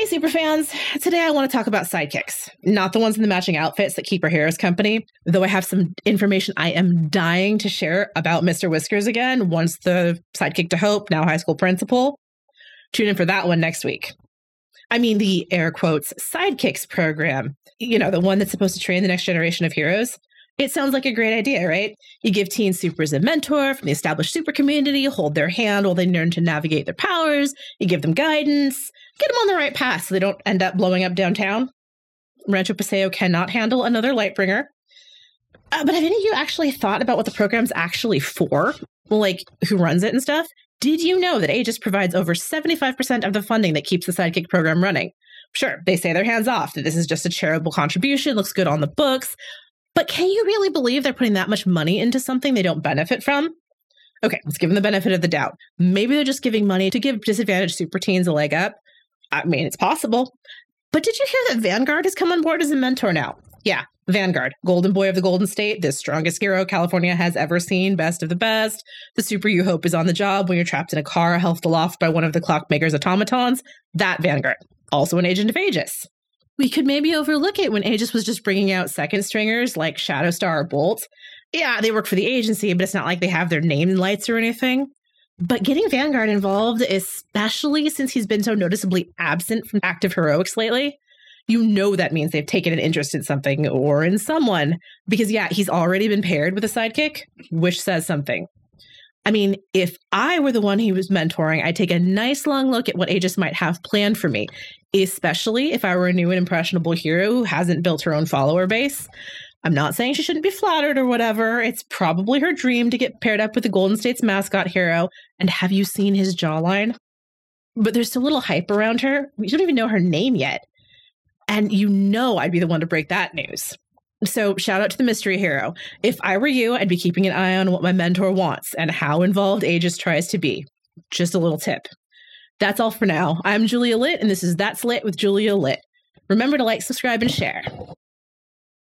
Hey, super fans. Today I want to talk about sidekicks. Not the ones in the matching outfits that keep our heroes company, though I have some information I am dying to share about Mr. Whiskers again, once the sidekick to Hope, now high school principal. Tune in for that one next week. I mean, the air quotes sidekicks program, you know, the one that's supposed to train the next generation of heroes. It sounds like a great idea, right? You give teen supers a mentor from the established super community, hold their hand while they learn to navigate their powers, you give them guidance, get them on the right path so they don't end up blowing up downtown. Rancho Paseo cannot handle another Lightbringer. Uh, but have any of you actually thought about what the program's actually for? Like, who runs it and stuff? Did you know that Aegis provides over 75% of the funding that keeps the Sidekick program running? Sure, they say they're hands off, that this is just a charitable contribution, looks good on the books, but can you really believe they're putting that much money into something they don't benefit from? Okay, let's give them the benefit of the doubt. Maybe they're just giving money to give disadvantaged super teens a leg up. I mean, it's possible. But did you hear that Vanguard has come on board as a mentor now? Yeah, Vanguard, Golden Boy of the Golden State, the strongest hero California has ever seen, best of the best. The super you hope is on the job when you're trapped in a car held aloft by one of the clockmaker's automatons. That Vanguard. Also an agent of Aegis we could maybe overlook it when Aegis was just bringing out second stringers like Shadowstar or Bolt. Yeah, they work for the agency, but it's not like they have their name lights or anything. But getting Vanguard involved, especially since he's been so noticeably absent from active heroics lately, you know that means they've taken an interest in something or in someone. Because, yeah, he's already been paired with a sidekick, which says something. I mean, if I were the one he was mentoring, I'd take a nice long look at what Aegis might have planned for me, especially if I were a new and impressionable hero who hasn't built her own follower base. I'm not saying she shouldn't be flattered or whatever. It's probably her dream to get paired up with the Golden State's mascot hero. And have you seen his jawline? But there's a little hype around her. We don't even know her name yet. And you know I'd be the one to break that news. So, shout out to the mystery hero. If I were you, I'd be keeping an eye on what my mentor wants and how involved Aegis tries to be. Just a little tip. That's all for now. I'm Julia Litt, and this is That's Lit with Julia Litt. Remember to like, subscribe, and share.